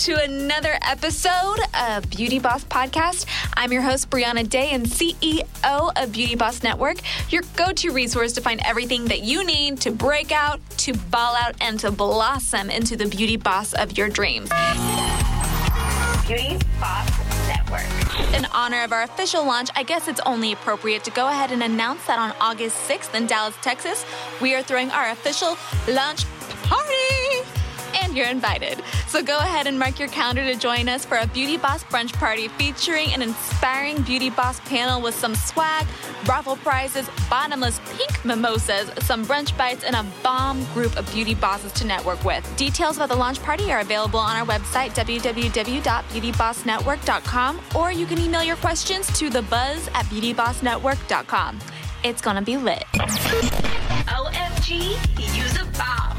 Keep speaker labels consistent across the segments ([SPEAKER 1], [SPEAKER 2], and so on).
[SPEAKER 1] To another episode of Beauty Boss Podcast. I'm your host, Brianna Day, and CEO of Beauty Boss Network, your go to resource to find everything that you need to break out, to ball out, and to blossom into the beauty boss of your dreams.
[SPEAKER 2] Beauty Boss Network.
[SPEAKER 1] In honor of our official launch, I guess it's only appropriate to go ahead and announce that on August 6th in Dallas, Texas, we are throwing our official launch party. And you're invited. So go ahead and mark your calendar to join us for a Beauty Boss brunch party featuring an inspiring Beauty Boss panel with some swag, raffle prizes, bottomless pink mimosas, some brunch bites, and a bomb group of beauty bosses to network with. Details about the launch party are available on our website, www.beautybossnetwork.com, or you can email your questions to thebuzz at beautybossnetwork.com. It's gonna be lit.
[SPEAKER 2] OMG, use a boss.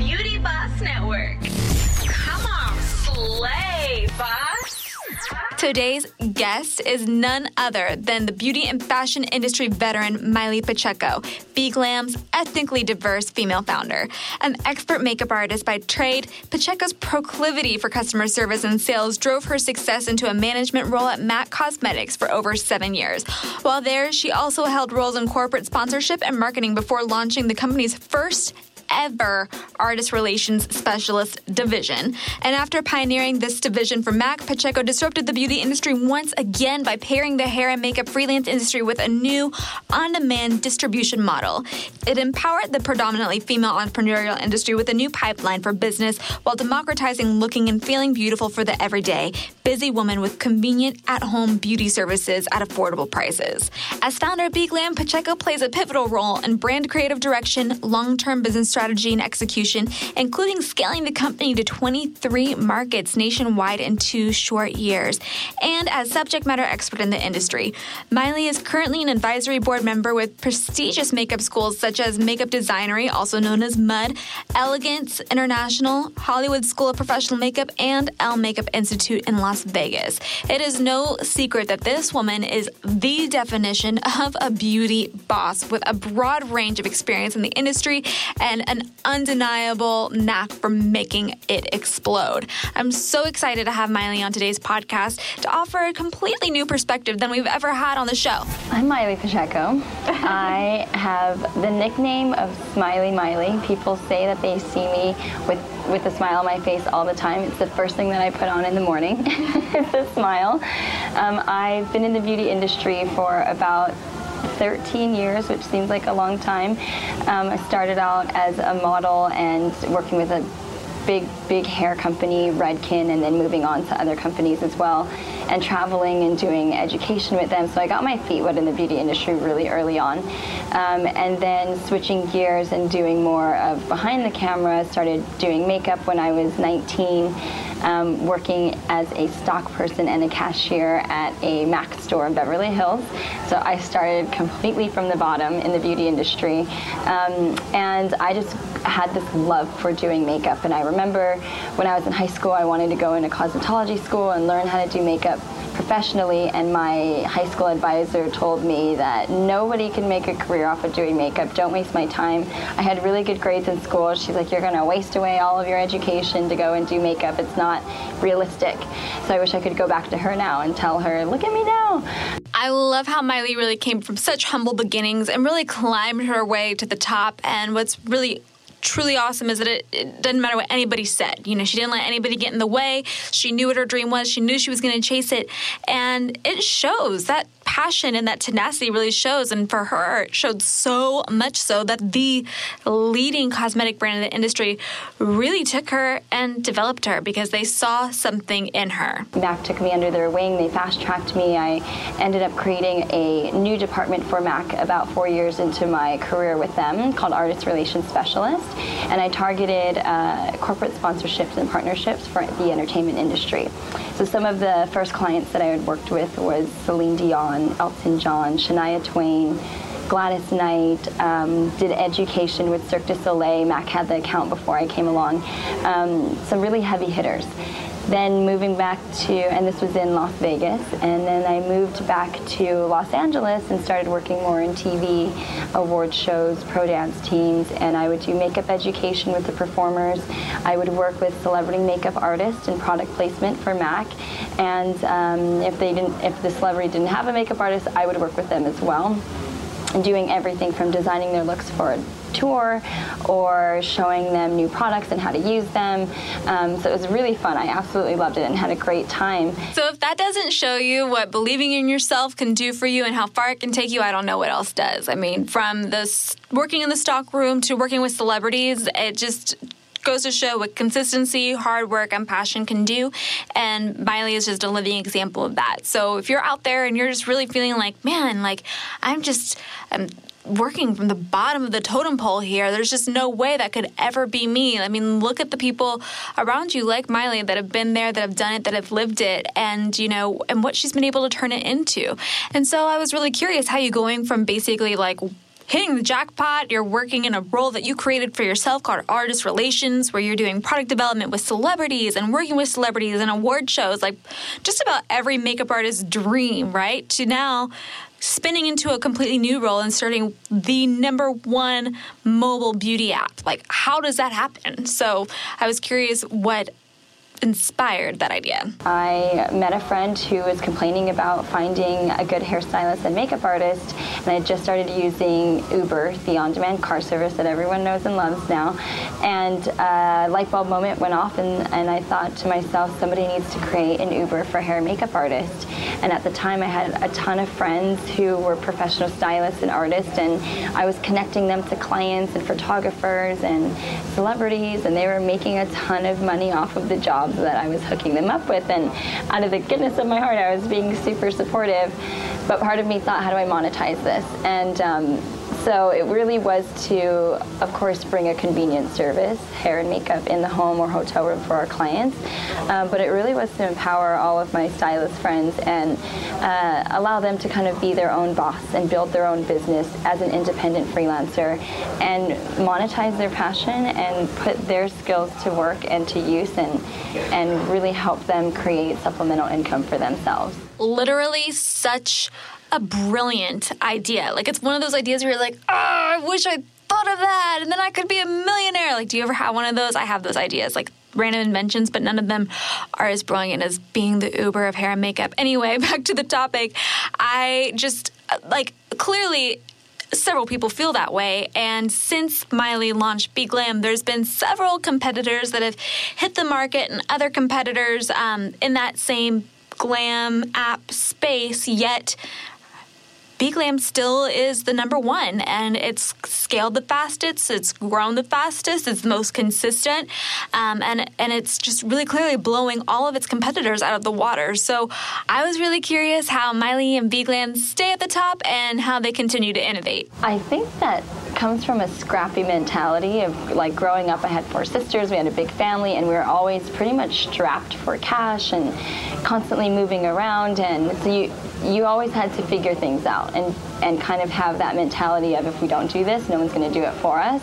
[SPEAKER 2] Beauty Boss Network. Come on, slay, boss.
[SPEAKER 1] Today's guest is none other than the beauty and fashion industry veteran Maile Pacheco, B Glam's ethnically diverse female founder. An expert makeup artist by trade, Pacheco's proclivity for customer service and sales drove her success into a management role at MAC Cosmetics for over seven years. While there, she also held roles in corporate sponsorship and marketing before launching the company's first ever artist relations specialist division. And after pioneering this division for MAC, Pacheco disrupted the beauty industry once again by pairing the hair and makeup freelance industry with a new on demand distribution model. It empowered the predominantly female entrepreneurial industry with a new pipeline for business while democratizing looking and feeling beautiful for the everyday, busy woman with convenient at home beauty services at affordable prices. As founder of B Glam, Pacheco plays a pivotal role in brand creative direction, long term business strategy and execution, including scaling the company to 23 markets nationwide in two short years. And as subject matter expert in the industry, Maile is currently an advisory board member with prestigious makeup schools such as Makeup Designory, also known as MUD, Elegance International, Hollywood School of Professional Makeup, and L Makeup Institute in Las Vegas. It is no secret that this woman is the definition of a beauty boss with a broad range of experience in the industry and an undeniable knack for making it explode. I'm so excited to have Maile on today's podcast to offer a completely new perspective than we've ever had on the show.
[SPEAKER 3] I'm Maile Pacheco. I have the nickname of Smiley Miley. People say that they see me with with a smile on my face all the time. It's the first thing that I put on in the morning. it's a smile. Um, I've been in the beauty industry for about 13 years, which seems like a long time. Um, I started out as a model and working with a big, big hair company, Redken, and then moving on to other companies as well, and traveling and doing education with them. So I got my feet wet in the beauty industry really early on. Um, and then switching gears and doing more of behind the camera, started doing makeup when I was 19. Um, working as a stock person and a cashier at a Mac store in Beverly Hills. So I started completely from the bottom in the beauty industry. Um, and I just had this love for doing makeup. And I remember when I was in high school, I wanted to go into cosmetology school and learn how to do makeup professionally and my high school advisor told me that nobody can make a career off of doing makeup. Don't waste my time. I had really good grades in school. She's like you're going to waste away all of your education to go and do makeup. It's not realistic. So i wish i could go back to her now and tell her look at me now.
[SPEAKER 1] I love how Maile really came from such humble beginnings and really climbed her way to the top. And what's really truly awesome is that it, it, doesn't matter what anybody said. You know, she didn't let anybody get in the way. She knew what her dream was. She knew she was going to chase it. And it shows that passion and that tenacity really shows. And for her, it showed so much so that the leading cosmetic brand in the industry really took her and developed her because they saw something in her.
[SPEAKER 3] MAC took me under their wing. They fast tracked me. I ended up creating a new department for MAC about four years into my career with them called Artist Relations Specialist. And I targeted uh, corporate sponsorships and partnerships for the entertainment industry. So some of the first clients that I had worked with was Celine Dion, Elton John, Shania Twain, Gladys Knight, um, did education with Cirque du Soleil. Mac had the account before I came along. Um, some really heavy hitters. Then moving back to, and this was in Las Vegas, and then I moved back to Los Angeles and started working more in TV, award shows, pro dance teams, and I would do makeup education with the performers. I would work with celebrity makeup artists and product placement for MAC, and um, if they didn't, if the celebrity didn't have a makeup artist, I would work with them as well doing everything from designing their looks for tour or showing them new products and how to use them. Um, so it was really fun. I absolutely loved it and had a great time.
[SPEAKER 1] So if that doesn't show you what believing in yourself can do for you and how far it can take you, I don't know what else does. I mean, from this working in the stock room to working with celebrities, it just goes to show what consistency, hard work, and passion can do. And Maile is just a living example of that. So if you're out there and you're just really feeling like, man, like I'm just, I'm working from the bottom of the totem pole here. There's just no way that could ever be me. I mean, look at the people around you like Maile that have been there, that have done it, that have lived it, and you know, and what she's been able to turn it into. And so I was really curious how you going from basically like hitting the jackpot. You're working in a role that you created for yourself called artist relations, where you're doing product development with celebrities and working with celebrities and award shows, like just about every makeup artist's dream, right? To now spinning into a completely new role and starting the number one mobile beauty app. Like, how does that happen? So, I was curious what inspired that idea?
[SPEAKER 3] I met a friend who was complaining about finding a good hairstylist and makeup artist, and I just started using Uber, the on demand car service that everyone knows and loves now. And a light bulb moment went off, and, and I thought to myself, somebody needs to create an Uber for hair and makeup artists. And at the time, I had a ton of friends who were professional stylists and artists, and I was connecting them to clients and photographers and celebrities, and they were making a ton of money off of the job that I was hooking them up with. And out of the goodness of my heart, I was being super supportive. But part of me thought, how do I monetize this? And um, so it really was to, of course, bring a convenient service, hair and makeup in the home or hotel room for our clients. Um, but it really was to empower all of my stylist friends and uh, allow them to kind of be their own boss and build their own business as an independent freelancer and monetize their passion and put their skills to work and to use and, and really help them create supplemental income for themselves.
[SPEAKER 1] Literally such a brilliant idea. Like it's one of those ideas where you're like, oh, I wish I thought of that, and then I could be a millionaire. Like, do you ever have one of those? I have those ideas, like random inventions, but none of them are as brilliant as being the Uber of hair and makeup. Anyway, back to the topic. I just like clearly several people feel that way. And since Maile launched Be Glam, there's been several competitors that have hit the market and other competitors um, in that same glam app space, yet Glam still is the number one, and it's scaled the fastest, it's grown the fastest, it's the most consistent, um, and and it's just really clearly blowing all of its competitors out of the water. So I was really curious how Maile and Glam stay at the top and how they continue to innovate.
[SPEAKER 3] I think that comes from a scrappy mentality of like growing up. I had four sisters, we had a big family, and we were always pretty much strapped for cash and constantly moving around, and so you you always had to figure things out and, and kind of have that mentality of if we don't do this, no one's going to do it for us.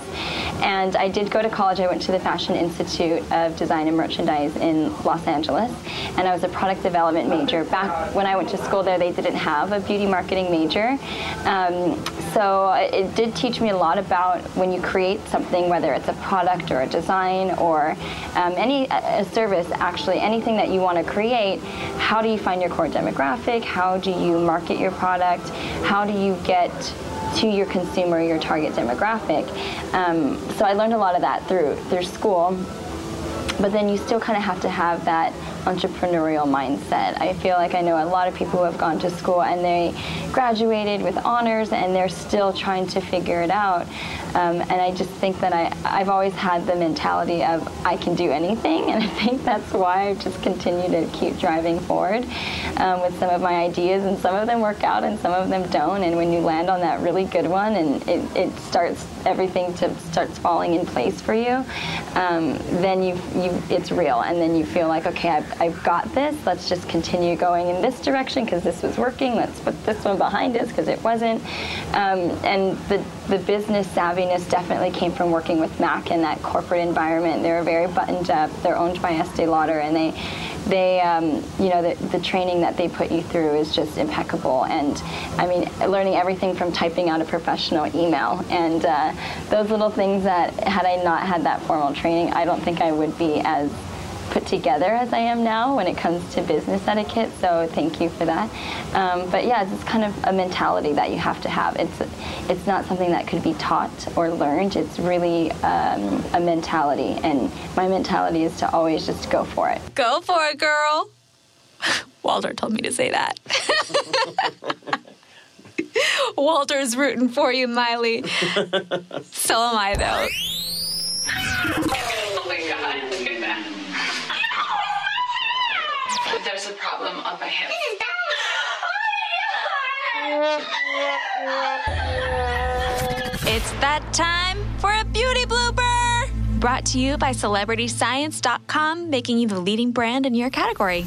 [SPEAKER 3] And I did go to college. I went to the Fashion Institute of Design and Merchandise in Los Angeles, and I was a product development major. Back when I went to school there, they didn't have a beauty marketing major. Um, so it did teach me a lot about when you create something, whether it's a product or a design or um, any a service, actually anything that you want to create. How do you find your core demographic? How do you market your product? How do you get to your consumer, your target demographic? Um, so I learned a lot of that through through school. But then you still kind of have to have that entrepreneurial mindset. I feel like I know a lot of people who have gone to school and they graduated with honors and they're still trying to figure it out. Um, and I just think that I, I've always had the mentality of I can do anything, and I think that's why I've just continued to keep driving forward um, with some of my ideas, and some of them work out and some of them don't. And when you land on that really good one, and it, it starts everything to starts falling in place for you, um, then you you it's real, and then you feel like okay, I've, I've got this. Let's just continue going in this direction because this was working. Let's put this one behind us because it wasn't. Um, and the, the business savviness definitely came from working with Mac in that corporate environment. They were very buttoned up. They're owned by Estee Lauder, and they they, um, you know, the, the, training that they put you through is just impeccable. And I mean, learning everything from typing out a professional email and uh, those little things that, had I not had that formal training, I don't think I would be as put together as I am now when it comes to business etiquette. So thank you for that. Um, but yeah, it's kind of a mentality that you have to have. It's it's not something that could be taught or learned. It's really um, a mentality, and my mentality is to always just go for it.
[SPEAKER 1] Go for it, girl. Walter told me to say that. Walter's rooting for you, Maile. so am I, though.
[SPEAKER 4] On my hip.
[SPEAKER 1] It's that time for a beauty blooper! Brought to you by CelebrityScience.com, making you the leading brand in your category.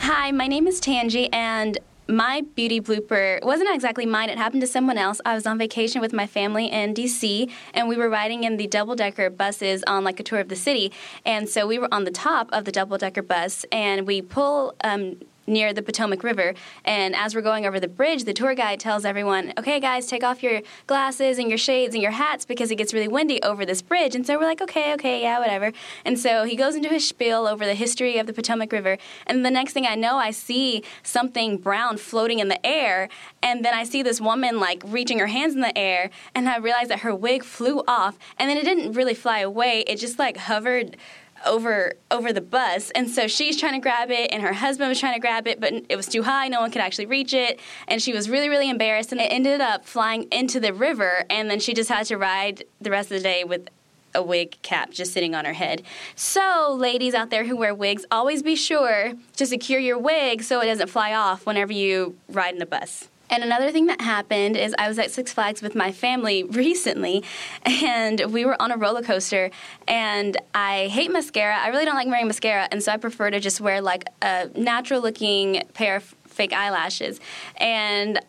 [SPEAKER 5] Hi, my name is Tangi, and my beauty blooper wasn't exactly mine. It happened to someone else. I was on vacation with my family in DC, and we were riding in the double decker buses on like a tour of the city. And so we were on the top of the double decker bus, and we pull. Um, near the Potomac River. And as we're going over the bridge, the tour guide tells everyone, okay, guys, take off your glasses and your shades and your hats because it gets really windy over this bridge. And so we're like, okay, okay, yeah, whatever. And so he goes into his spiel over the history of the Potomac River. And the next thing I know, I see something brown floating in the air. And then I see this woman like reaching her hands in the air. And I realize that her wig flew off. And then it didn't really fly away, it just like hovered over over the bus and so she's trying to grab it and her husband was trying to grab it but it was too high no one could actually reach it and she was really really embarrassed and it ended up flying into the river and then she just had to ride the rest of the day with a wig cap just sitting on her head. So, ladies out there who wear wigs, always be sure to secure your wig so it doesn't fly off whenever you ride in a bus. And another thing that happened is I was at Six Flags with my family recently, and we were on a roller coaster. And I hate mascara. I really don't like wearing mascara, and so I prefer to just wear like a natural looking pair of fake eyelashes. And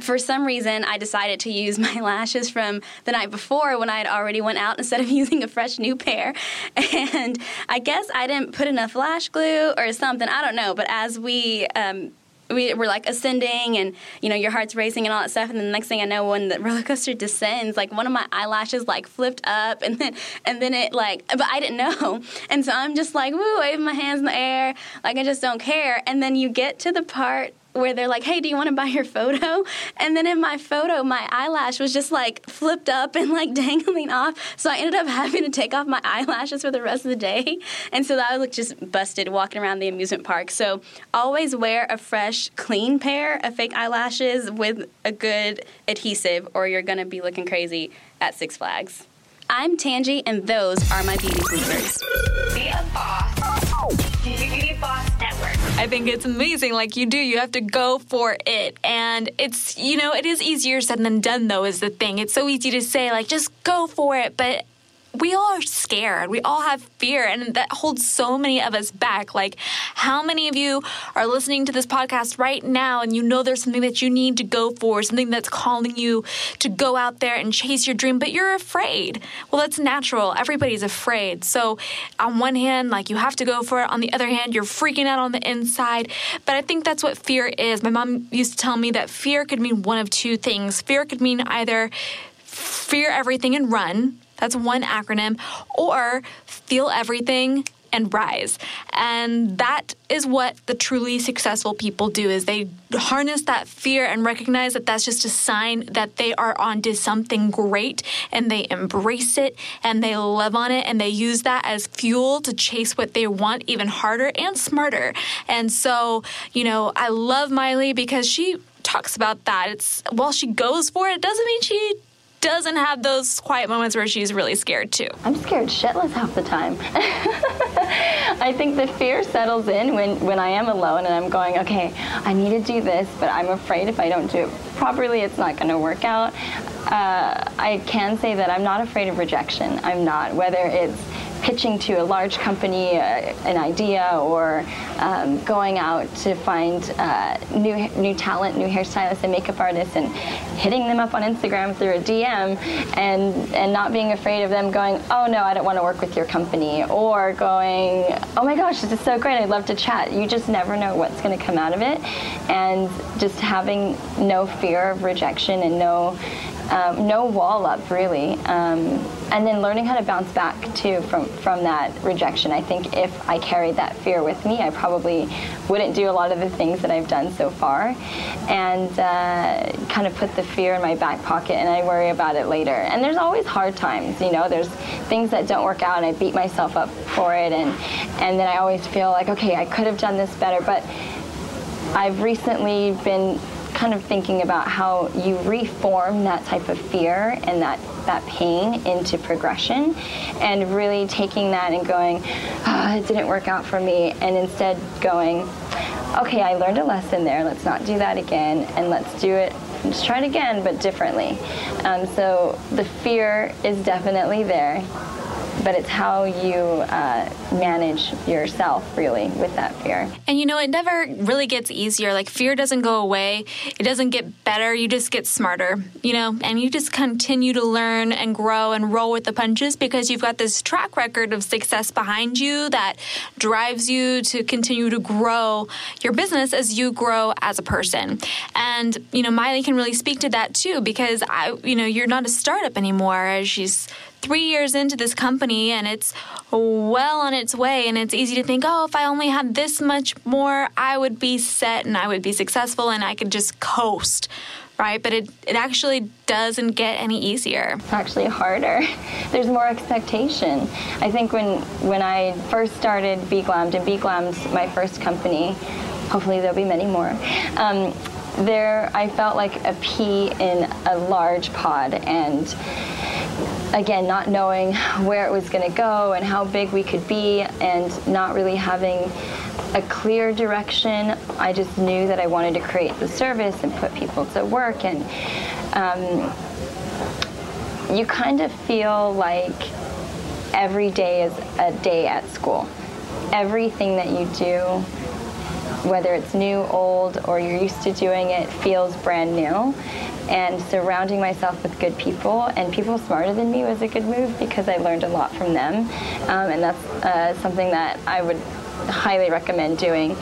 [SPEAKER 5] for some reason I decided to use my lashes from the night before when I had already went out instead of using a fresh new pair. And I guess I didn't put enough lash glue or something. I don't know. But as we um, we were like ascending and you know your heart's racing and all that stuff. And then the next thing i know when the roller coaster descends like one of my eyelashes like flipped up and then and then it like but i didn't know. And so i'm just like woo waving my hands in the air. Like i just don't care. And then you get to the part where they're like, "Hey, do you want to buy your photo?" And then in my photo, my eyelash was just like flipped up and like dangling off. So I ended up having to take off my eyelashes for the rest of the day, and so I looked just busted walking around the amusement park. So always wear a fresh, clean pair of fake eyelashes with a good adhesive, or you're gonna be looking crazy at Six Flags. I'm Tangi, and those are my beauty bloopers.
[SPEAKER 4] Be a boss.
[SPEAKER 1] I think it's amazing. Like you do, you have to go for it. And it's, you know, it is easier said than done, though, is the thing. It's so easy to say, like, just go for it. But we all are scared. We all have fear, and that holds so many of us back. Like, how many of you are listening to this podcast right now and you know there's something that you need to go for, something that's calling you to go out there and chase your dream, but you're afraid? Well, that's natural. Everybody's afraid. So, on one hand, like, you have to go for it. On the other hand, you're freaking out on the inside. But I think that's what fear is. My mom used to tell me that fear could mean one of two things fear could mean either fear everything and run that's one acronym. Or feel everything and rise. And that is what the truly successful people do is they harness that fear and recognize that that's just a sign that they are onto something great and they embrace it and they love on it and they use that as fuel to chase what they want even harder and smarter. And so, you know, I love Maile because she talks about that. It's while she goes for it, it doesn't mean she doesn't have those quiet moments where she's really scared too.
[SPEAKER 3] I'm scared shitless half the time. I think the fear settles in when, when I am alone and I'm going, okay, I need to do this, but I'm afraid if I don't do it properly, it's not going to work out. Uh, I can say that I'm not afraid of rejection. I'm not, whether it's pitching to a large company uh, an idea or um, going out to find uh, new new talent, new hairstylists and makeup artists, and hitting them up on Instagram through a DM, and and not being afraid of them going, oh no, I don't want to work with your company, or going, oh my gosh, this is so great, I'd love to chat. You just never know what's going to come out of it, and just having no fear of rejection and no um, no wall up really, um, and then learning how to bounce back too from from that rejection. I think if I carried that fear with me, I probably wouldn't do a lot of the things that I've done so far, and uh, kind of put the fear in my back pocket, and I worry about it later. And there's always hard times, you know. There's things that don't work out, and I beat myself up for it, and and then I always feel like, okay, I could have done this better, but I've recently been kind of thinking about how you reform that type of fear and that that pain into progression and really taking that and going oh, it didn't work out for me and instead going okay i learned a lesson there. Let's not do that again and let's do it let's try it again but differently. Um, so the fear is definitely there but it's how you uh, manage yourself really with that fear.
[SPEAKER 1] And you know, it never really gets easier. Like fear doesn't go away, it doesn't get better. You just get smarter, you know, and you just continue to learn and grow and roll with the punches because you've got this track record of success behind you that drives you to continue to grow your business as you grow as a person. And you know, Maile can really speak to that too because I, you know, you're not a startup anymore. As she's three years into this company and it's well on its way and it's easy to think oh if i only had this much more i would be set and i would be successful and i could just coast right? But it, it actually doesn't get any easier.
[SPEAKER 3] It's actually harder. There's more expectation. I think when when i first started BeGlammed and BeGlammed's my first company hopefully there'll be many more um, there i felt like a pea in a large pod and again, not knowing where it was going to go and how big we could be, and not really having a clear direction. I just knew that I wanted to create the service and put people to work, and um, you kind of feel like every day is a day at school. Everything that you do, whether it's new, old, or you're used to doing it, feels brand new and surrounding myself with good people and people smarter than me was a good move because I learned a lot from them. Um, and that's uh, something that I would highly recommend doing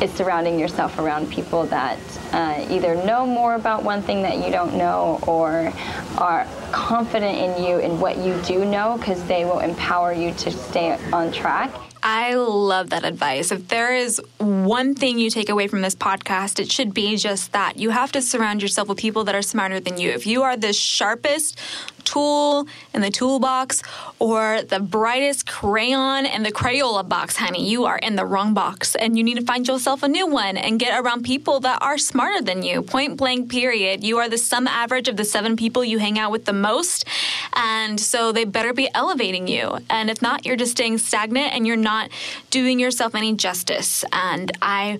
[SPEAKER 3] is surrounding yourself around people that uh, either know more about one thing that you don't know or are confident in you and what you do know because they will empower you to stay on track.
[SPEAKER 1] I love that advice. If there is one thing you take away from this podcast, it should be just that. You have to surround yourself with people that are smarter than you. If you are the sharpest tool in the toolbox or the brightest crayon in the Crayola box, honey, you are in the wrong box and you need to find yourself a new one and get around people that are smarter than you. Point blank, period. You are the sum average of the seven people you hang out with the most. And so they better be elevating you. And if not, you're just staying stagnant and you're not doing yourself any justice. And I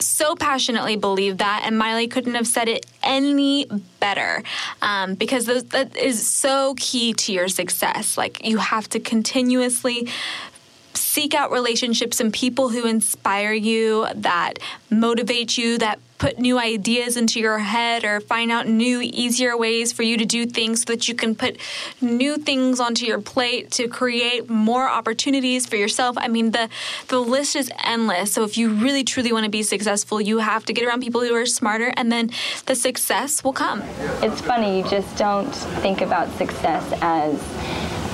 [SPEAKER 1] so passionately believe that. And Maile couldn't have said it any better um, because that is so key to your success. Like you have to continuously seek out relationships and people who inspire you, that motivate you, that put new ideas into your head or find out new, easier ways for you to do things so that you can put new things onto your plate to create more opportunities for yourself. I mean, the, the list is endless. So if you really truly want to be successful, you have to get around people who are smarter and then the success will come.
[SPEAKER 3] It's funny, you just don't think about success as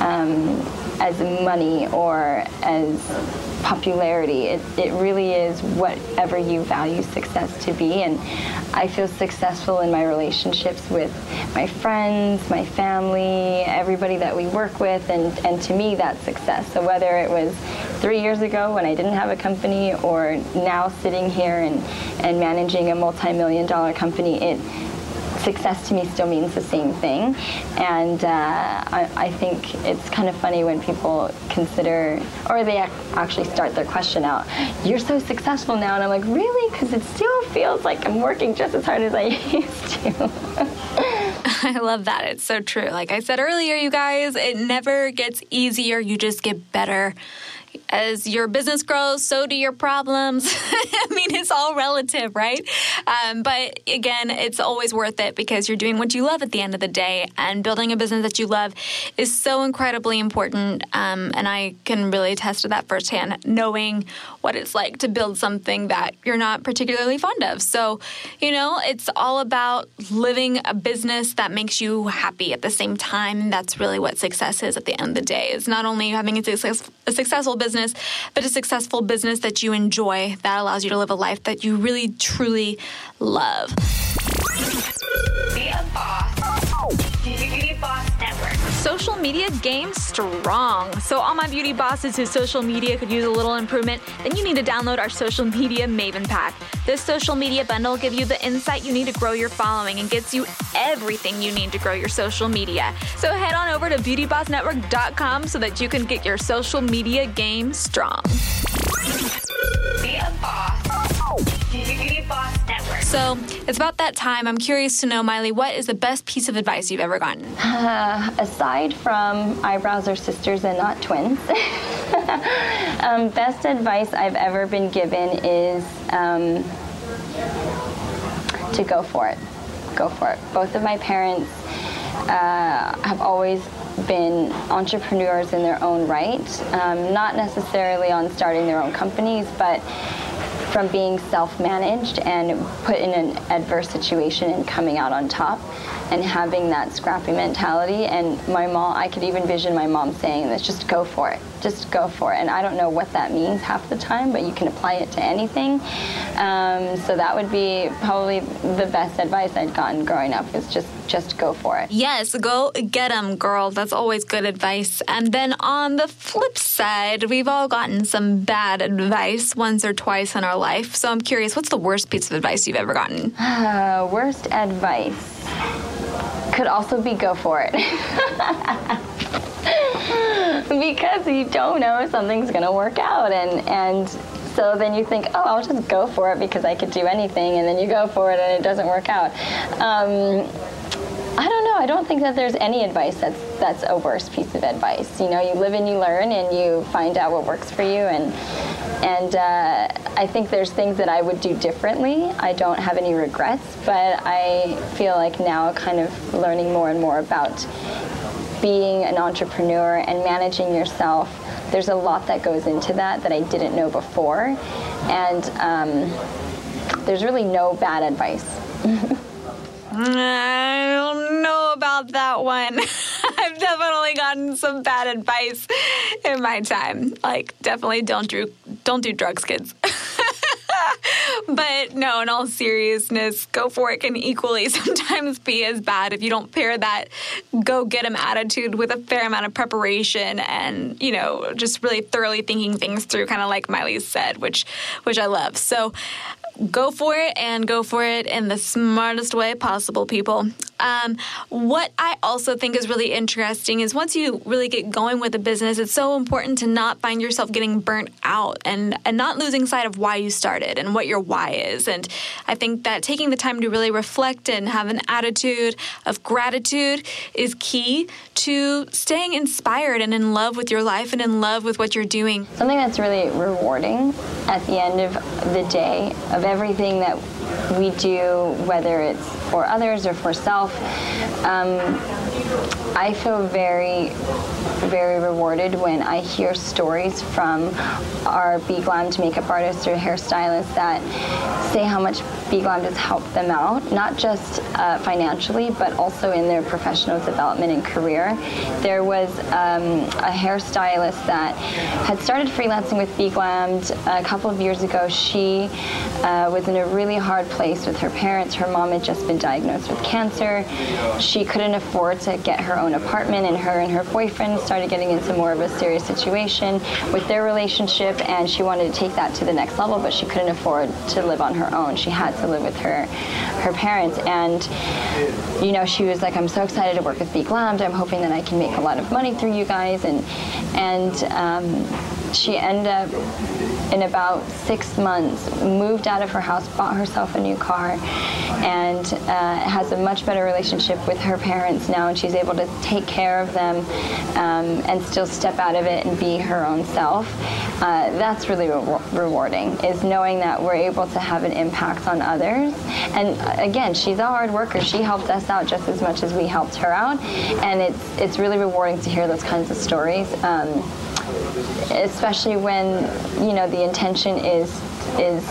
[SPEAKER 3] um, as money or as popularity. It, it really is whatever you value success to be. And I feel successful in my relationships with my friends, my family, everybody that we work with. And, and to me, that's success. So whether it was three years ago when I didn't have a company or now sitting here and, and managing a multi-million dollar company, it success to me still means the same thing. And uh, I, I, think it's kind of funny when people consider, or they actually start their question out, you're so successful now. And I'm like, really? Because it still feels like I'm working just as hard as I used to.
[SPEAKER 1] I love that. It's so true. Like I said earlier, you guys, it never gets easier. You just get better. As your business grows, so do your problems. I mean, it's all relative, right? Um, but again, it's always worth it because you're doing what you love at the end of the day, and building a business that you love is so incredibly important. Um, and I can really attest to that firsthand, knowing what it's like to build something that you're not particularly fond of. So, you know, it's all about living a business that makes you happy at the same time. That's really what success is at the end of the day. It's not only having a, success, a successful business, but a successful business that you enjoy that allows you to live a life that you really, truly love.
[SPEAKER 4] Be a boss. Beauty Boss Network.
[SPEAKER 1] Social media game strong. So, all my beauty bosses whose social media could use a little improvement, then you need to download our social media Maven Pack. This social media bundle gives you the insight you need to grow your following and gets you everything you need to grow your social media. So, head on over to beautybossnetwork.com so that you can get your social media game strong.
[SPEAKER 4] Be a boss.
[SPEAKER 1] So, it's about that time. I'm curious to know, Maile, what is the best piece of advice you've ever gotten?
[SPEAKER 3] aside from eyebrows are sisters and not twins, um, best advice I've ever been given is um, to go for it. Go for it. Both of my parents uh, have always been entrepreneurs in their own right, um, not necessarily on starting their own companies, but from being self-managed and put in an adverse situation and coming out on top and having that scrappy mentality and my mom i could even vision my mom saying this just go for it just go for it and i don't know what that means half the time but you can apply it to anything um, so that would be probably the best advice i'd gotten growing up is just just go for it
[SPEAKER 1] Yes, go get 'em, girl. That's always good advice. And then on the flip side, we've all gotten some bad advice once or twice in our life. So I'm curious, what's the worst piece of advice you've ever gotten?
[SPEAKER 3] Uh, worst advice could also be go for it. because you don't know if something's going to work out and and so then you think, oh, I'll just go for it because I could do anything, and then you go for it and it doesn't work out. Um, I don't know. I don't think that there's any advice that's that's a worse piece of advice. You know, you live and you learn, and you find out what works for you. And and uh, I think there's things that I would do differently. I don't have any regrets, but I feel like now, kind of learning more and more about being an entrepreneur and managing yourself. There's a lot that goes into that that I didn't know before, and um, there's really no bad advice.
[SPEAKER 1] I don't know about that one. I've definitely gotten some bad advice in my time. Like, definitely don't do don't do drugs, kids. but no, in all seriousness, go for it can equally sometimes be as bad if you don't pair that go get 'em attitude with a fair amount of preparation and you know just really thoroughly thinking things through, kind of like Maile said, which which I love. So go for it and go for it in the smartest way possible, people. Um, what I also think is really interesting is once you really get going with a business, it's so important to not find yourself getting burnt out and, and not losing sight of why you started and what your why is. And I think that taking the time to really reflect and have an attitude of gratitude is key to staying inspired and in love with your life and in love with what you're doing.
[SPEAKER 3] Something that's really rewarding at the end of the day of everything that we do, whether it's for others or for self, um, I feel very, very rewarded when I hear stories from our beGlammed makeup artists or hairstylists that say how much beGlammed has helped them out, not just uh, financially, but also in their professional development and career. There was um, a hairstylist that had started freelancing with beGlammed a couple of years ago. She uh, was in a really hard place with her parents. Her mom had just been diagnosed with cancer. She couldn't afford to get her own apartment, and her and her boyfriend started getting into more of a serious situation with their relationship, and she wanted to take that to the next level, but she couldn't afford to live on her own. She had to live with her her parents, and you know, she was like, "I'm so excited to work with beGlammed. I'm hoping that I can make a lot of money through you guys," and and um, she ended up in about six months, moved out of her house, bought herself a new car, and uh, has a much better relationship with her parents now, and she's able to take care of them um, and still step out of it and be her own self. Uh, that's really re- rewarding, is knowing that we're able to have an impact on others. And uh, again, she's a hard worker. She helped us out just as much as we helped her out, and it's it's really rewarding to hear those kinds of stories. Um, especially when you know the intention is is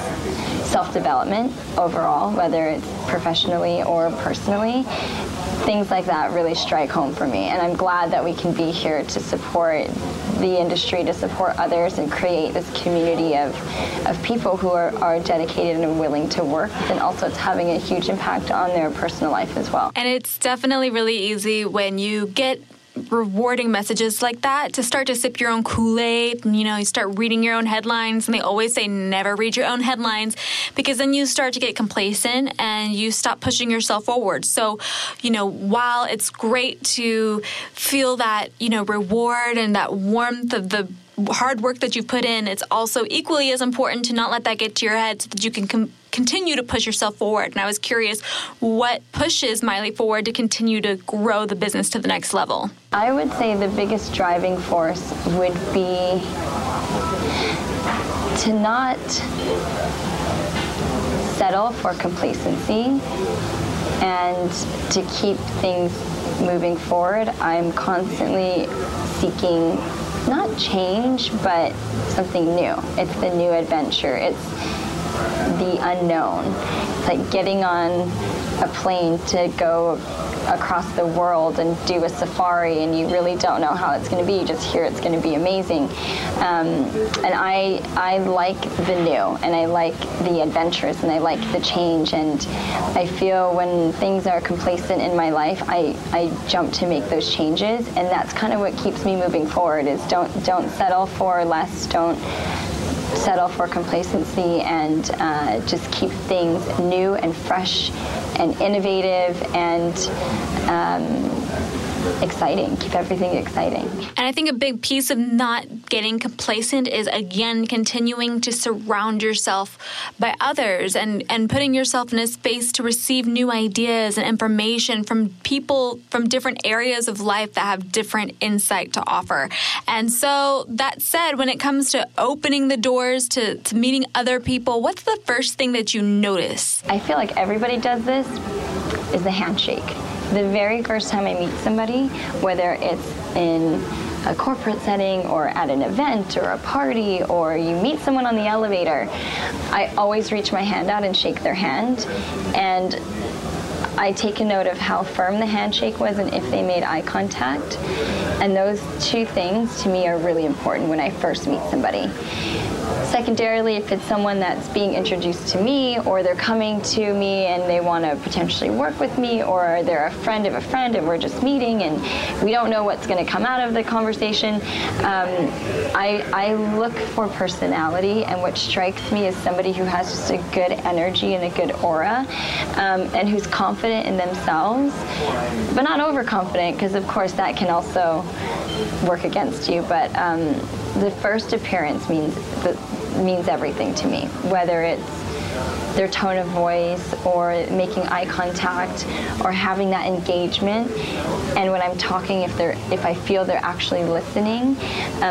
[SPEAKER 3] self-development overall, whether it's professionally or personally. Things like that really strike home for me, and I'm glad that we can be here to support the industry, to support others, and create this community of, of people who are, are dedicated and willing to work, and also it's having a huge impact on their personal life as well.
[SPEAKER 1] And it's definitely really easy when you get rewarding messages like that to start to sip your own Kool-Aid. And you know you start reading your own headlines and they always say never read your own headlines because then you start to get complacent and you stop pushing yourself forward. So you know while it's great to feel that you know reward and that warmth of the hard work that you've put in it's also equally as important to not let that get to your head so that you can com- continue to push yourself forward. And I was curious what pushes Maile forward to continue to grow the business to the next level?
[SPEAKER 3] I would say the biggest driving force would be to not settle for complacency and to keep things moving forward. I'm constantly seeking not change, but something new. It's the new adventure. It's the unknown. Like getting on a plane to go across the world and do a safari and you really don't know how it's going to be you just hear it's going to be amazing um, and I, I like the new and I like the adventures and I like the change and I feel when things are complacent in my life I, I jump to make those changes and that's kind of what keeps me moving forward is don't don't settle for less don't settle for complacency and uh, just keep things new and fresh and innovative and um, exciting. Keep everything exciting.
[SPEAKER 1] And I think a big piece of not getting complacent is again continuing to surround yourself by others and and putting yourself in a space to receive new ideas and information from people from different areas of life that have different insight to offer. And so that said, when it comes to opening the doors to, to meeting other people, what's the first thing that you notice?
[SPEAKER 3] I feel like everybody does this is the handshake the very first time I meet somebody, whether it's in a corporate setting or at an event or a party or you meet someone on the elevator, I always reach my hand out and shake their hand. And I take a note of how firm the handshake was and if they made eye contact. And those two things to me are really important when I first meet somebody. Secondarily, if it's someone that's being introduced to me or they're coming to me and they want to potentially work with me or they're a friend of a friend and we're just meeting and we don't know what's going to come out of the conversation, um, I, I look for personality and what strikes me is somebody who has just a good energy and a good aura um, and who's confident in themselves, but not overconfident because of course that can also work against you. But um, the first appearance means the, means everything to me, whether it's their tone of voice or making eye contact or having that engagement. And when i'm talking if they're if i feel they're actually listening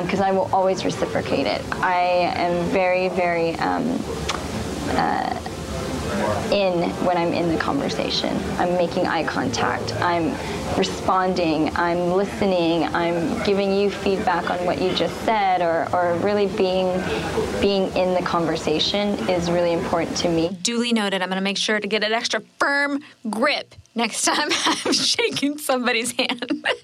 [SPEAKER 3] because um, i will always reciprocate it. I am very very um, uh, in when I'm in the conversation. I'm making eye contact. I'm responding. I'm listening. I'm giving you feedback on what you just said, or, or really being being in the conversation is really important to me.
[SPEAKER 1] Duly noted. I'm going to make sure to get an extra firm grip next time I'm shaking somebody's hand.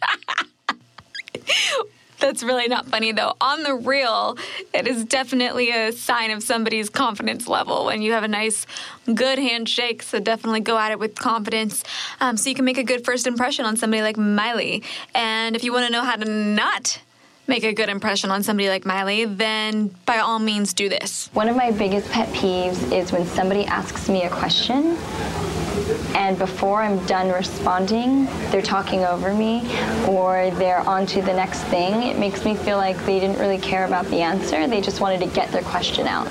[SPEAKER 1] That's really not funny though. On the real, it is definitely a sign of somebody's confidence level when you have a nice, good handshake. So definitely go at it with confidence um, so you can make a good first impression on somebody like Maile. And if you want to know how to not make a good impression on somebody like Maile, then by all means do this.
[SPEAKER 3] One of my biggest pet peeves is when somebody asks me a question and before I'm done responding, they're talking over me or they're on to the next thing. It makes me feel like they didn't really care about the answer. They just wanted to get their question out.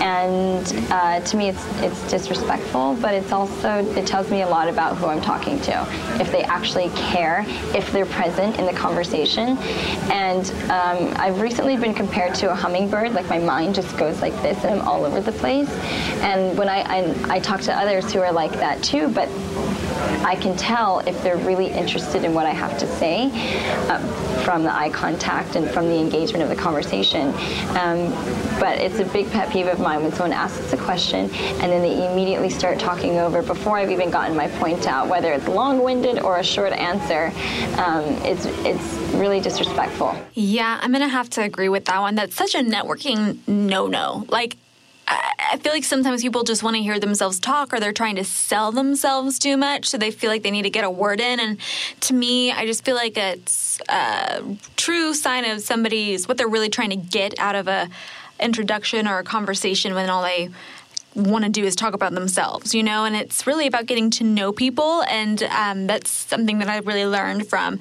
[SPEAKER 3] And uh, to me, it's, it's disrespectful, but it's also, it tells me a lot about who I'm talking to. If they actually care, if they're present in the conversation. And um, I've recently been compared to a hummingbird, like my mind just goes like this and I'm all over the place. And when I, I, I talk to others who are like that too, but I can tell if they're really interested in what I have to say uh, from the eye contact and from the engagement of the conversation. Um, but it's a big pet peeve of mine when someone asks a question and then they immediately start talking over before I've even gotten my point out, whether it's long-winded or a short answer. Um, it's it's really disrespectful.
[SPEAKER 1] Yeah, I'm gonna have to agree with that one. That's such a networking no-no. Like I feel like sometimes people just want to hear themselves talk or they're trying to sell themselves too much. So they feel like they need to get a word in. And to me, I just feel like it's a true sign of somebody's what they're really trying to get out of a introduction or a conversation when all they want to do is talk about themselves, you know, and it's really about getting to know people. And um, that's something that I really learned from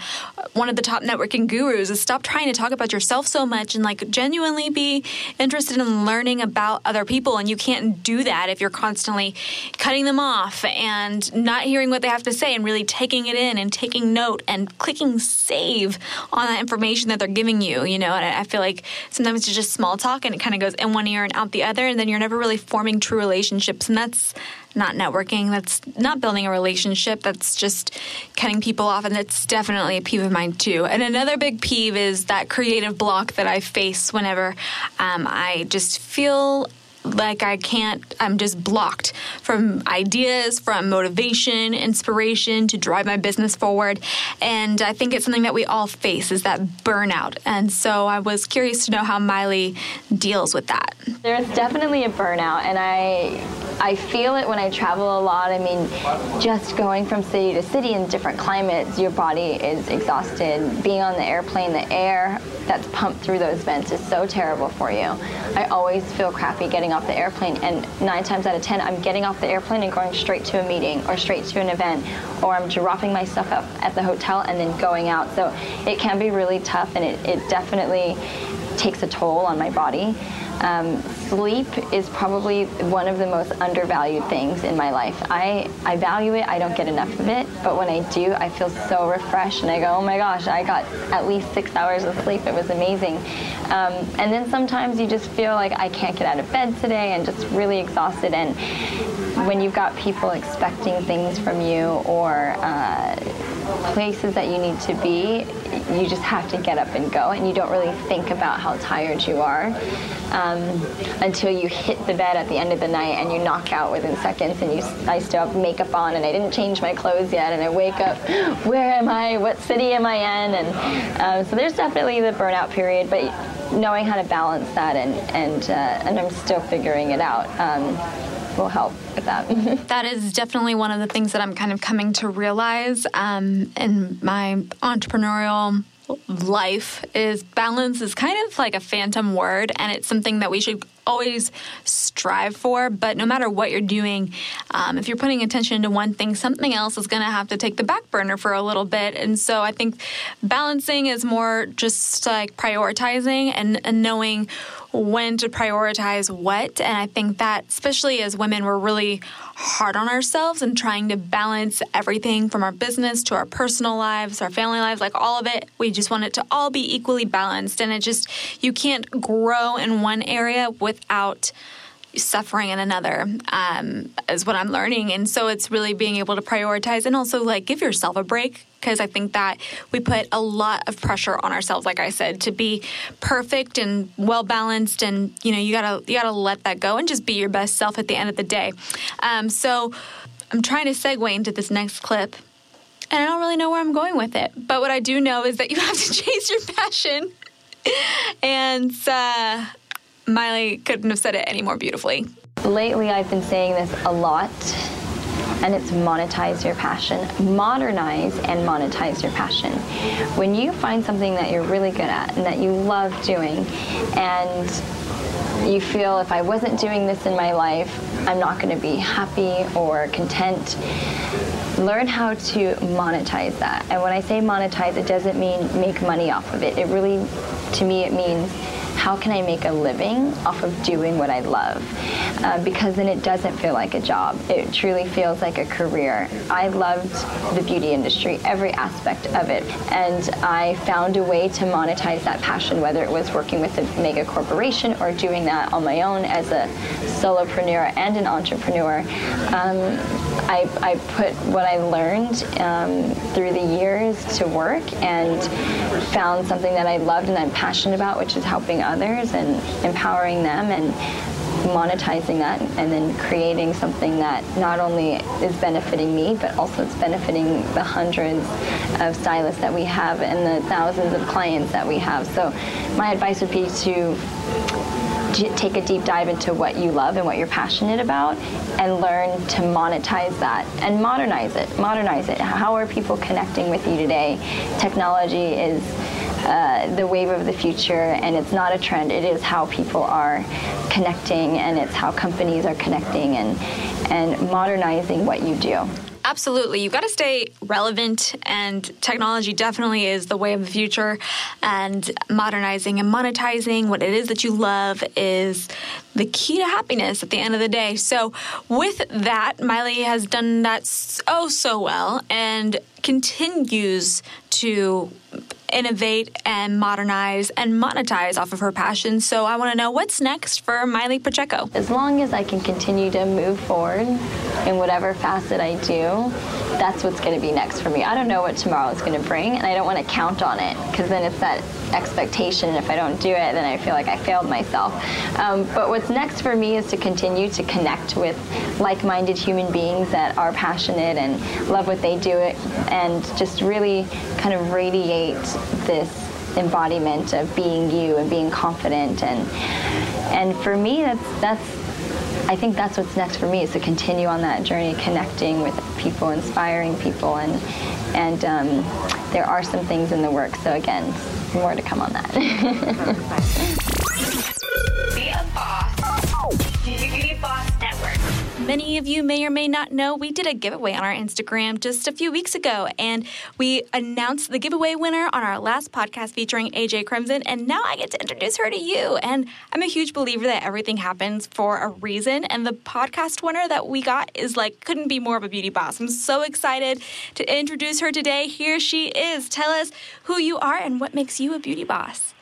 [SPEAKER 1] one of the top networking gurus is stop trying to talk about yourself so much and like genuinely be interested in learning about other people. And you can't do that if you're constantly cutting them off and not hearing what they have to say and really taking it in and taking note and clicking save on that information that they're giving you, you know. And I feel like sometimes it's just small talk and it kind of goes in one ear and out the other. And then you're never really forming true relationships and that's not networking that's not building a relationship that's just cutting people off and that's definitely a peeve of mine too. And another big peeve is that creative block that i face whenever um, i just feel like I can't, I'm just blocked from ideas, from motivation, inspiration to drive my business forward. And I think it's something that we all face is that burnout. And so I was curious to know how Maile deals with that.
[SPEAKER 3] There's definitely a burnout, and I I feel it when I travel a lot. I mean, just going from city to city in different climates, your body is exhausted. Being on the airplane, the air that's pumped through those vents is so terrible for you. I always feel crappy getting off the airplane, and nine times out of ten, I'm getting off the airplane and going straight to a meeting or straight to an event, or I'm dropping my stuff up at the hotel and then going out. So it can be really tough, and it, it definitely takes a toll on my body. Um, sleep is probably one of the most undervalued things in my life. I, I value it, I don't get enough of it, but when I do, I feel so refreshed and I go, oh my gosh, I got at least six hours of sleep. It was amazing. Um, and then sometimes you just feel like I can't get out of bed today and just really exhausted. And when you've got people expecting things from you or uh, places that you need to be, you just have to get up and go, and you don't really think about how tired you are um, until you hit the bed at the end of the night and you knock out within seconds. And you, I still have makeup on, and I didn't change my clothes yet, and I wake up, where am I? What city am I in? And um, so there's definitely the burnout period, but knowing how to balance that, and and uh, and I'm still figuring it out. Um, will help with that.
[SPEAKER 1] that is definitely one of the things that I'm kind of coming to realize um, in my entrepreneurial life is balance is kind of like a phantom word and it's something that we should always strive for. But no matter what you're doing um, if you're putting attention to one thing something else is going to have to take the back burner for a little bit. And so i think balancing is more just like prioritizing and, and knowing when to prioritize what. And I think that, especially as women, we're really hard on ourselves and trying to balance everything from our business to our personal lives, our family lives, like all of it. We just want it to all be equally balanced. And it just, you can't grow in one area without suffering in another um, is what I'm learning. And so it's really being able to prioritize and also like give yourself a break because I think that we put a lot of pressure on ourselves, like I said, to be perfect and well balanced. And you know, you gotta you gotta let that go and just be your best self at the end of the day. Um, so I'm trying to segue into this next clip. And I don't really know where I'm going with it. But what I do know is that you have to chase your passion. and uh, Maile couldn't have said it any more beautifully.
[SPEAKER 3] Lately, I've been saying this a lot, and it's monetize your passion. Modernize and monetize your passion. When you find something that you're really good at and that you love doing, and you feel if I wasn't doing this in my life, I'm not going to be happy or content. Learn how to monetize that. And when I say monetize, it doesn't mean make money off of it. It really, to me, it means how can I make a living off of doing what I love? Uh, because then it doesn't feel like a job. It truly feels like a career. I loved the beauty industry, every aspect of it, and I found a way to monetize that passion, whether it was working with a mega corporation or doing that on my own as a solopreneur and an entrepreneur. Um, I, I, put what I learned um, through the years to work and found something that I loved and I'm passionate about, which is helping others and empowering them and monetizing that and then creating something that not only is benefiting me but also it's benefiting the hundreds of stylists that we have and the thousands of clients that we have. So my advice would be to take a deep dive into what you love and what you're passionate about and learn to monetize that and modernize it modernize it how are people connecting with you today technology is uh, the wave of the future, and it's not a trend. It is how people are connecting, and it's how companies are connecting and and modernizing what you do.
[SPEAKER 1] Absolutely. You've got to stay relevant, and technology definitely is the way of the future. And modernizing and monetizing what it is that you love is the key to happiness at the end of the day. So, with that, Maile has done that so, oh so well and continues to innovate and modernize and monetize off of her passion. So I want to know what's next for Maile Pacheco.
[SPEAKER 3] As long as I can continue to move forward in whatever facet I do, that's what's going to be next for me. I don't know what tomorrow is going to bring, and I don't want to count on it because then it's that expectation. And if I don't do it, then I feel like I failed myself. Um, but what's next for me is to continue to connect with like minded human beings that are passionate and love what they do and just really kind of radiate this embodiment of being you and being confident and and for me that's that's I think that's what's next for me is to continue on that journey, connecting with people, inspiring people, and and um, there are some things in the works. So again, more to come on that.
[SPEAKER 4] Be a boss. Beauty Boss Network.
[SPEAKER 1] Many of you may or may not know we did a giveaway on our Instagram just a few weeks ago, and we announced the giveaway winner on our last podcast featuring AJ Crimson, and now I get to introduce her to you. And I'm a huge believer that everything happens for a reason, and the podcast winner that we got is like couldn't be more of a beauty boss. I'm so excited to introduce her today. Here she is. Tell us who you are and what makes you a beauty boss.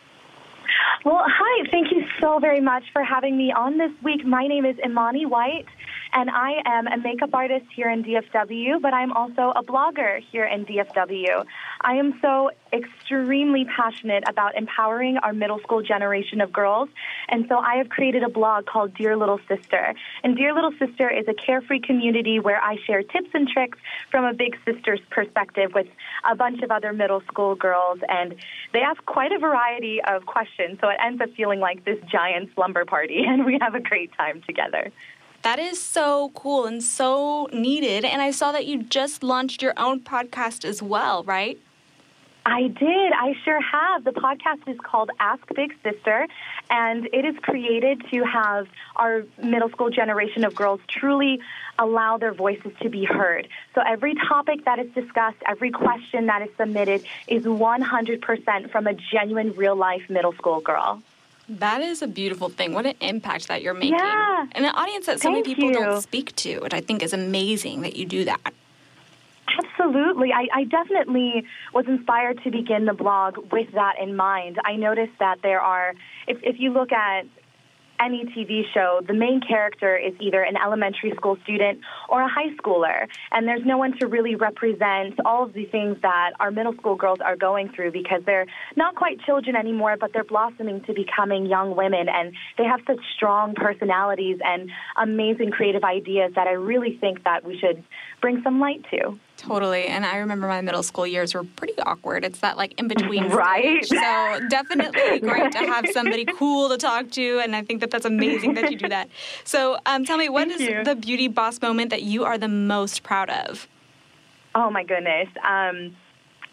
[SPEAKER 6] Well, hi. Thank you so very much for having me on this week. My name is Imani White, and I am a makeup artist here in DFW, but I'm also a blogger here in DFW. I am so extremely passionate about empowering our middle school generation of girls, and so I have created a blog called Dear Little Sister. And Dear Little Sister is a carefree community where I share tips and tricks from a big sister's perspective with a bunch of other middle school girls, and they ask quite a variety of questions, so it ends up feeling like this giant slumber party, and we have a great time together.
[SPEAKER 1] That is so cool and so needed. And I saw that you just launched your own podcast as well, right?
[SPEAKER 6] I did. I sure have. The podcast is called Ask Big Sister, and it is created to have our middle school generation of girls truly allow their voices to be heard. So every topic that is discussed, every question that is submitted is 100% from a genuine real life middle school girl.
[SPEAKER 1] That is a beautiful thing. What an impact that you're making.
[SPEAKER 6] Yeah.
[SPEAKER 1] And an audience that so many people
[SPEAKER 6] you.
[SPEAKER 1] don't speak to, which I think is amazing that you do that.
[SPEAKER 6] Absolutely. I, I definitely was inspired to begin the blog with that in mind. I noticed that there are, if, if you look at any TV show, the main character is either an elementary school student or a high schooler. And there's no one to really represent all of the things that our middle school girls are going through because they're not quite children anymore, but they're blossoming to becoming young women. And they have such strong personalities and amazing creative ideas that I really think that we should bring some light to.
[SPEAKER 1] Totally. And I remember my middle school years were pretty awkward. It's that like in between
[SPEAKER 6] Right.
[SPEAKER 1] stage. So definitely great to have somebody cool to talk to. And I think that that's amazing that you do that. So um, tell me, what is
[SPEAKER 6] Thank you.
[SPEAKER 1] the beauty boss moment that you are the most proud of?
[SPEAKER 6] Oh my goodness. Um,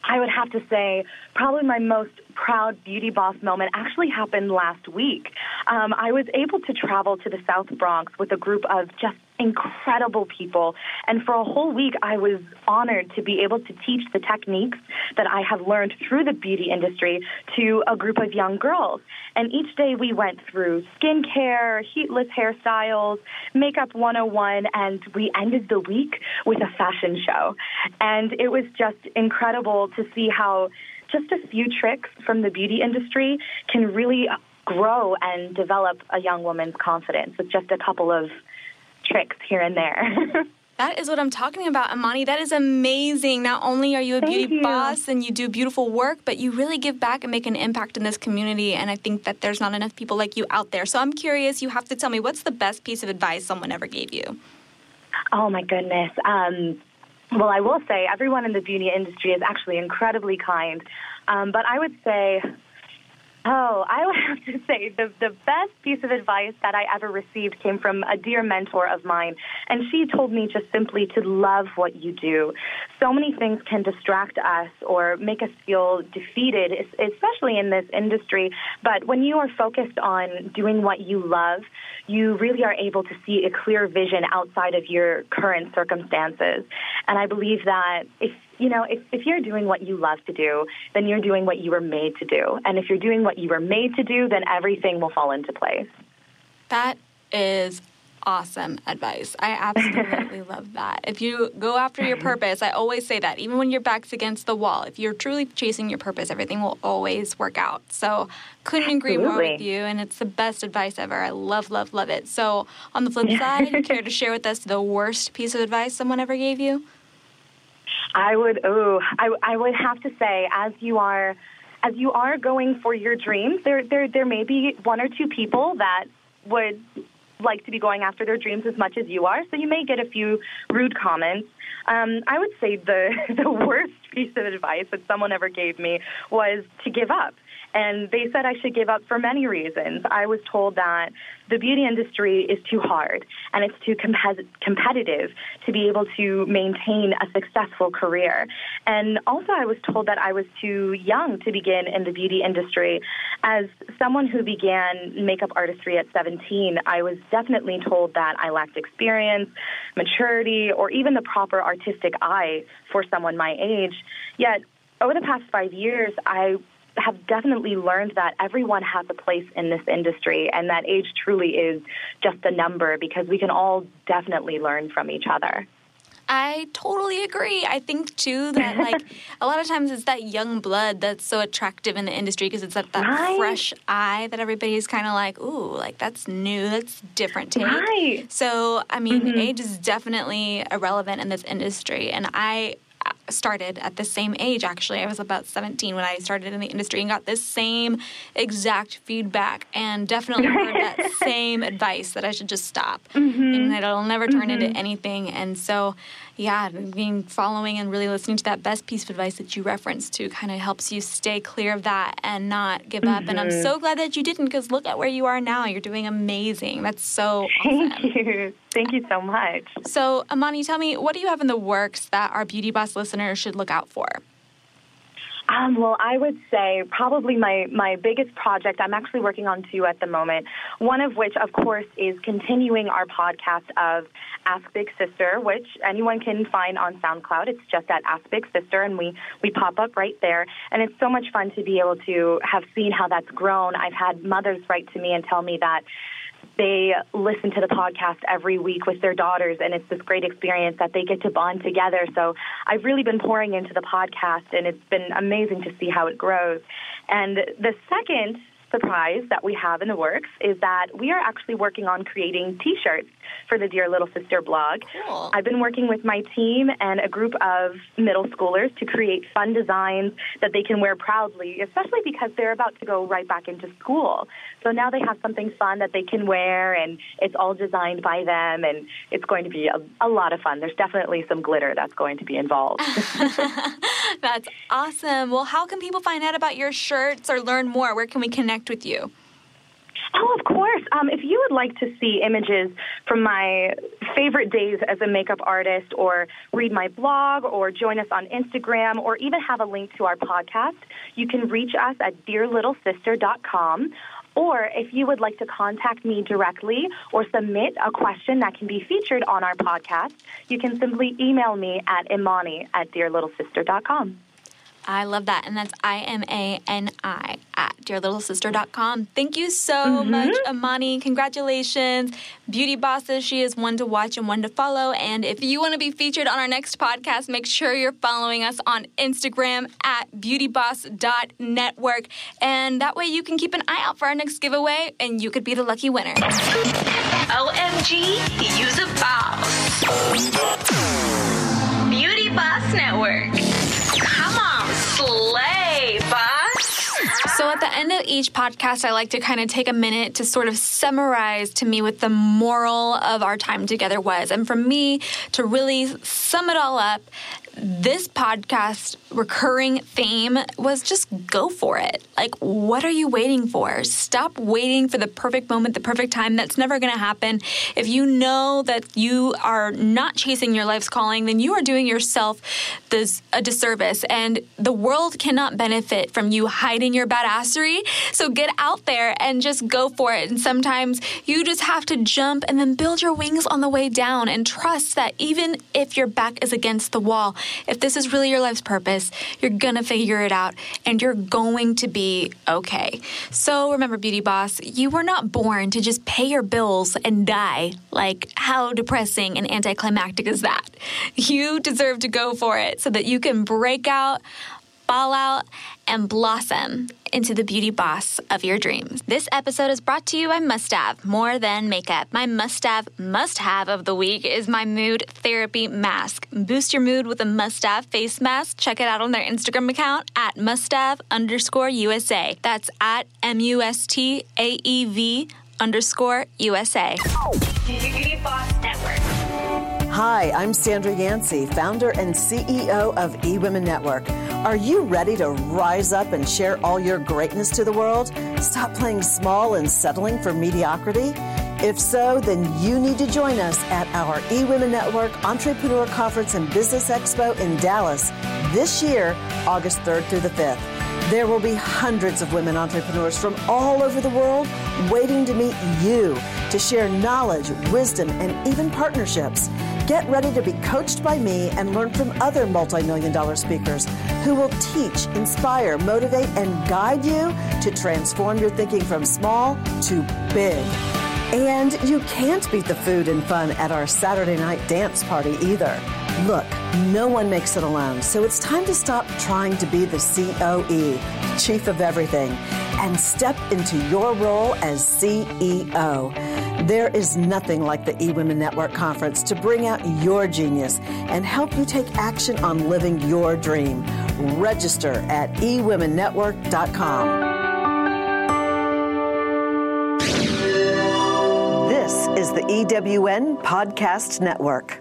[SPEAKER 6] I would have to say probably my most proud beauty boss moment actually happened last week. Um, I was able to travel to the South Bronx with a group of just incredible people. And for a whole week, I was honored to be able to teach the techniques that I have learned through the beauty industry to a group of young girls. And each day we went through skincare, heatless hairstyles, makeup 101, and we ended the week with a fashion show. And it was just incredible to see how just a few tricks from the beauty industry can really grow and develop a young woman's confidence with just a couple of tricks here and there.
[SPEAKER 1] That is what I'm talking about, Imani. That is amazing. Not only are you a
[SPEAKER 6] Thank
[SPEAKER 1] beauty
[SPEAKER 6] you.
[SPEAKER 1] boss and you do beautiful work, but you really give back and make an impact in this community. And I think that there's not enough people like you out there. So I'm curious, you have to tell me what's the best piece of advice someone ever gave you?
[SPEAKER 6] Oh my goodness. Um, well, I will say everyone in the beauty industry is actually incredibly kind. Um, but I would say, oh, I would have to say the, the best piece of advice that I ever received came from a dear mentor of mine. And she told me just simply to love what you do. So many things can distract us or make us feel defeated, especially in this industry. But when you are focused on doing what you love, you really are able to see a clear vision outside of your current circumstances. And I believe that if you know, if, if you're doing what you love to do, then you're doing what you were made to do. And if you're doing what you were made to do, then everything will fall into place.
[SPEAKER 1] That is awesome advice. I absolutely love that. If you go after your purpose, I always say that, even when your back's against the wall, if you're truly chasing your purpose, everything will always work out. So, couldn't agree more with you, and it's the best advice ever. I love, love, love it. So, on the flip side, care to share with us the worst piece of advice someone ever gave you?
[SPEAKER 6] I would, oh, I, I would have to say, as you are, as you are going for your dreams, there, there, there may be one or two people that would like to be going after their dreams as much as you are. So you may get a few rude comments. Um, I would say the the worst piece of advice that someone ever gave me was to give up. And they said I should give up for many reasons. I was told that the beauty industry is too hard and it's too compet- competitive to be able to maintain a successful career. And also, I was told that I was too young to begin in the beauty industry. As someone who began makeup artistry at 17, I was definitely told that I lacked experience, maturity, or even the proper artistic eye for someone my age. Yet, over the past five years, I have definitely learned that everyone has a place in this industry and that age truly is just a number because we can all definitely learn from each other.
[SPEAKER 1] I totally agree. I think too that like a lot of times it's that young blood that's so attractive in the industry because it's that, that
[SPEAKER 6] Right.
[SPEAKER 1] fresh eye that everybody's kind of like, ooh, like that's new, that's different take.
[SPEAKER 6] Right.
[SPEAKER 1] So I mean, mm-hmm. age is definitely irrelevant in this industry, and I started at the same age actually. I was about 17 when i started in the industry and got this same exact feedback and definitely heard that same advice that i should just stop. Mm-hmm. And that it'll never turn into mm-hmm. anything. And so yeah being following and really listening to that best piece of advice that you referenced to kind of helps you stay clear of that and not give up and i'm so mm-hmm. glad that you didn't because look at where you are now you're doing amazing that's so awesome
[SPEAKER 6] Thank you. Thank you so much.
[SPEAKER 1] so, Imani, tell me, what do you have in the works that our Beauty Boss listeners should look out for?
[SPEAKER 6] Um, well, I would say probably my, my biggest project, I'm actually working on two at the moment. One of which, of course, is continuing our podcast of Ask Big Sister, which anyone can find on SoundCloud. It's just at Ask Big Sister, and we, we pop up right there. And it's so much fun to be able to have seen how that's grown. I've had mothers write to me and tell me that they listen to the podcast every week with their daughters, and it's this great experience that they get to bond together. So I've really been pouring into the podcast, and it's been amazing to see how it grows. And the second surprise that we have in the works is that we are actually working on creating T-shirts for the Dear Little Sister blog.
[SPEAKER 1] Cool.
[SPEAKER 6] I've been working with my team and a group of middle schoolers to create fun designs that they can wear proudly, especially because they're about to go right back into school. So now they have something fun that they can wear, and it's all designed by them, and it's going to be a, a lot of fun. There's definitely some glitter that's going to be involved.
[SPEAKER 1] That's awesome. Well, how can people find out about your shirts or learn more? Where can we connect with you?
[SPEAKER 6] Oh, of course. Um, if you would like to see images from my favorite days as a makeup artist, or read my blog, or join us on Instagram, or even have a link to our podcast, you can reach us at dearlittlesister.com. Or if you would like to contact me directly or submit a question that can be featured on our podcast, you can simply email me at imani at dearlittlesister.com.
[SPEAKER 1] I love that. And that's I M A N I at dearlittlesister.com. Thank you so
[SPEAKER 6] Mm-hmm.
[SPEAKER 1] much, Imani. Congratulations. Beauty Bosses, she is one to watch and one to follow. And if you want to be featured on our next podcast, make sure you're following us on Instagram at beautyboss.network. And that way you can keep an eye out for our next giveaway and you could be the lucky winner.
[SPEAKER 2] OMG, use a boss. Beauty Boss Network.
[SPEAKER 1] So at the end of each podcast, I like to kind of take a minute to sort of summarize to me what the moral of our time together was. And for me to really sum it all up, this podcast recurring theme was just go for it. Like, what are you waiting for? Stop waiting for the perfect moment, the perfect time. That's never going to happen. If you know that you are not chasing your life's calling, then you are doing yourself this, a disservice. And the world cannot benefit from you hiding your badassery. So get out there and just go for it. And sometimes you just have to jump and then build your wings on the way down and trust that even if your back is against the wall, if this is really your life's purpose, you're gonna figure it out and you're going to be okay. So remember, Beauty Boss, you were not born to just pay your bills and die. Like, how depressing and anticlimactic is that? You deserve to go for it so that you can break out fall out, and blossom into the beauty boss of your dreams. This episode is brought to you by Must Have More Than Makeup. My must have, must have of the week is my mood therapy mask. Boost your mood with a must have face mask. Check it out on their Instagram account at must have underscore USA. That's at M U S T A E V underscore USA.
[SPEAKER 4] Beauty Boss Network.
[SPEAKER 7] Hi, I'm Sandra Yancey, founder and CEO of eWomen Network. Are you ready to rise up and share all your greatness to the world? Stop playing small and settling for mediocrity? If so, then you need to join us at our eWomen Network Entrepreneur Conference and Business Expo in Dallas this year, August 3rd through the 5th. There will be hundreds of women entrepreneurs from all over the world waiting to meet you to share knowledge, wisdom, and even partnerships. Get ready to be coached by me and learn from other multi million dollar speakers who will teach, inspire, motivate, and guide you to transform your thinking from small to big. And you can't beat the food and fun at our Saturday night dance party either. Look, no one makes it alone, so it's time to stop trying to be the COE, Chief of Everything, and step into your role as CEO. There is nothing like the eWomen Network Conference to bring out your genius and help you take action on living your dream. Register at eWomenNetwork.com. This is the EWN Podcast Network.